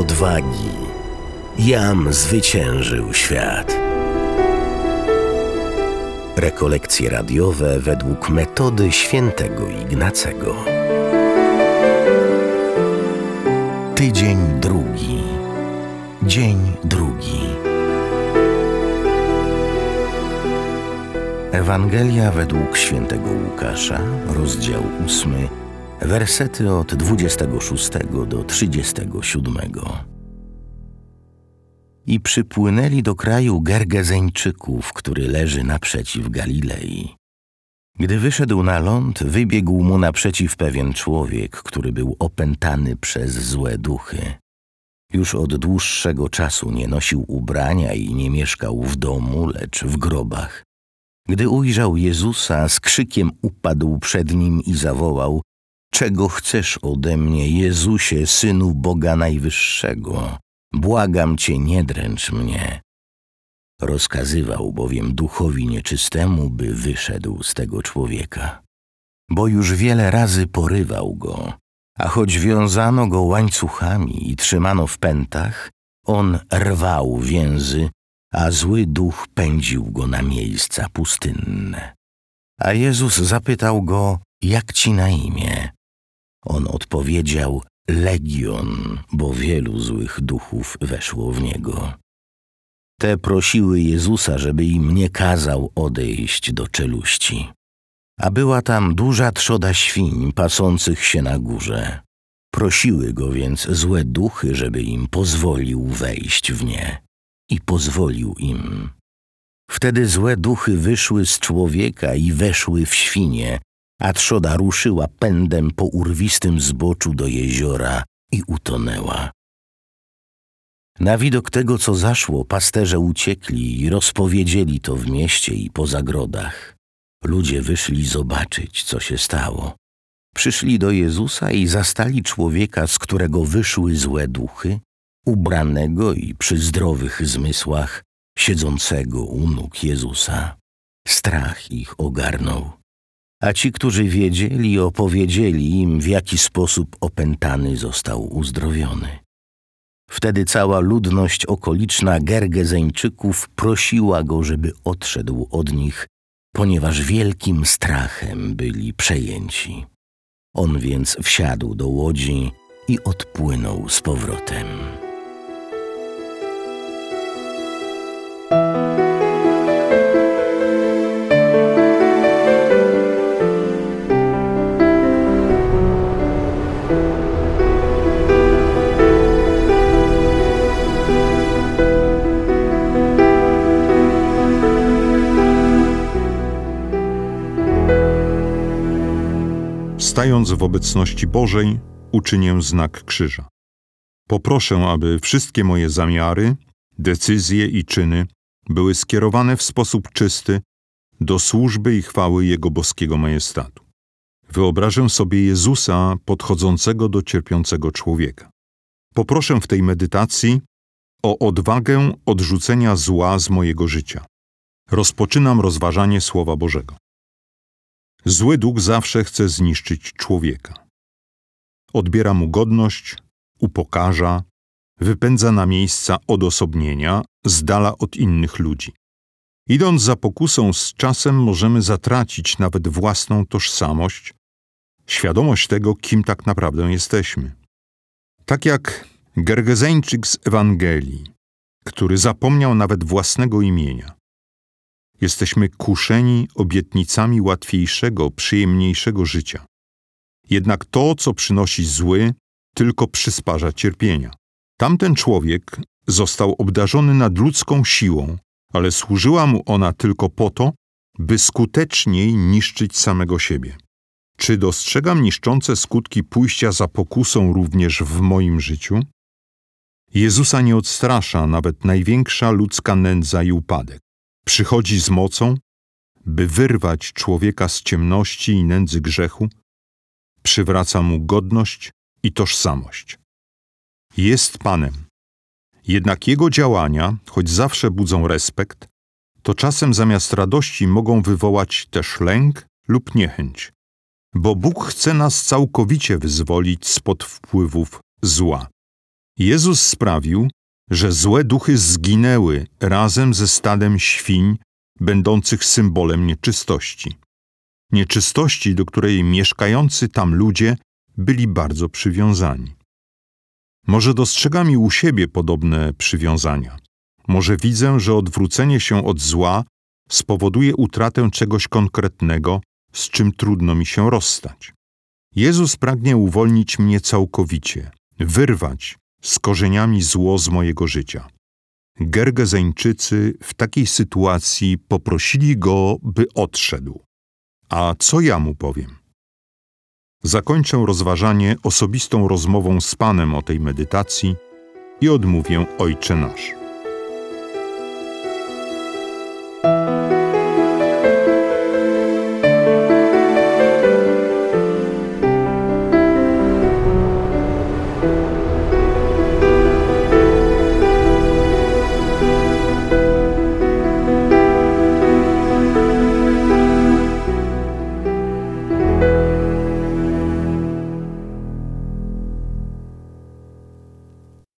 odwagi. Jam zwyciężył świat. Rekolekcje radiowe według metody świętego Ignacego. Tydzień drugi. Dzień drugi. Ewangelia według świętego Łukasza, rozdział ósmy, wersety od 26 do 37. I przypłynęli do kraju Gergezeńczyków, który leży naprzeciw Galilei. Gdy wyszedł na ląd, wybiegł mu naprzeciw pewien człowiek, który był opętany przez złe duchy. Już od dłuższego czasu nie nosił ubrania i nie mieszkał w domu, lecz w grobach. Gdy ujrzał Jezusa, z krzykiem upadł przed nim i zawołał: Czego chcesz ode mnie, Jezusie, synu Boga Najwyższego? Błagam cię, nie dręcz mnie. Rozkazywał bowiem duchowi nieczystemu, by wyszedł z tego człowieka. Bo już wiele razy porywał go, a choć wiązano go łańcuchami i trzymano w pętach, on rwał więzy, a zły duch pędził go na miejsca pustynne. A Jezus zapytał go, jak ci na imię? On odpowiedział, Legion, bo wielu złych duchów weszło w niego. Te prosiły Jezusa, żeby im nie kazał odejść do czeluści. A była tam duża trzoda świń pasących się na górze. Prosiły go więc złe duchy, żeby im pozwolił wejść w nie. I pozwolił im. Wtedy złe duchy wyszły z człowieka i weszły w świnie, a trzoda ruszyła pędem po urwistym zboczu do jeziora i utonęła. Na widok tego, co zaszło, pasterze uciekli i rozpowiedzieli to w mieście i po zagrodach. Ludzie wyszli zobaczyć, co się stało. Przyszli do Jezusa i zastali człowieka, z którego wyszły złe duchy, ubranego i przy zdrowych zmysłach, siedzącego u nóg Jezusa. Strach ich ogarnął. A ci, którzy wiedzieli, opowiedzieli im, w jaki sposób opętany został uzdrowiony. Wtedy cała ludność okoliczna Gergezeńczyków prosiła go, żeby odszedł od nich, ponieważ wielkim strachem byli przejęci. On więc wsiadł do łodzi i odpłynął z powrotem. Stając w obecności Bożej, uczynię znak krzyża. Poproszę, aby wszystkie moje zamiary, decyzje i czyny były skierowane w sposób czysty do służby i chwały Jego boskiego majestatu. Wyobrażę sobie Jezusa podchodzącego do cierpiącego człowieka. Poproszę w tej medytacji o odwagę odrzucenia zła z mojego życia. Rozpoczynam rozważanie Słowa Bożego. Zły duch zawsze chce zniszczyć człowieka. Odbiera mu godność, upokarza, wypędza na miejsca odosobnienia, z dala od innych ludzi. Idąc za pokusą z czasem możemy zatracić nawet własną tożsamość, świadomość tego, kim tak naprawdę jesteśmy. Tak jak Gergezeńczyk z Ewangelii, który zapomniał nawet własnego imienia. Jesteśmy kuszeni obietnicami łatwiejszego, przyjemniejszego życia. Jednak to, co przynosi zły, tylko przysparza cierpienia. Tamten człowiek został obdarzony nadludzką siłą, ale służyła mu ona tylko po to, by skuteczniej niszczyć samego siebie. Czy dostrzegam niszczące skutki pójścia za pokusą również w moim życiu? Jezusa nie odstrasza nawet największa ludzka nędza i upadek przychodzi z mocą, by wyrwać człowieka z ciemności i nędzy grzechu, przywraca mu godność i tożsamość. Jest Panem. Jednak jego działania, choć zawsze budzą respekt, to czasem zamiast radości mogą wywołać też lęk lub niechęć, bo Bóg chce nas całkowicie wyzwolić spod wpływów zła. Jezus sprawił, że złe duchy zginęły razem ze stadem świń, będących symbolem nieczystości. Nieczystości, do której mieszkający tam ludzie byli bardzo przywiązani. Może dostrzegam i u siebie podobne przywiązania. Może widzę, że odwrócenie się od zła spowoduje utratę czegoś konkretnego, z czym trudno mi się rozstać. Jezus pragnie uwolnić mnie całkowicie, wyrwać z korzeniami zło z mojego życia. Gergezeńczycy w takiej sytuacji poprosili go, by odszedł. A co ja mu powiem? Zakończę rozważanie osobistą rozmową z Panem o tej medytacji i odmówię Ojcze Nasz.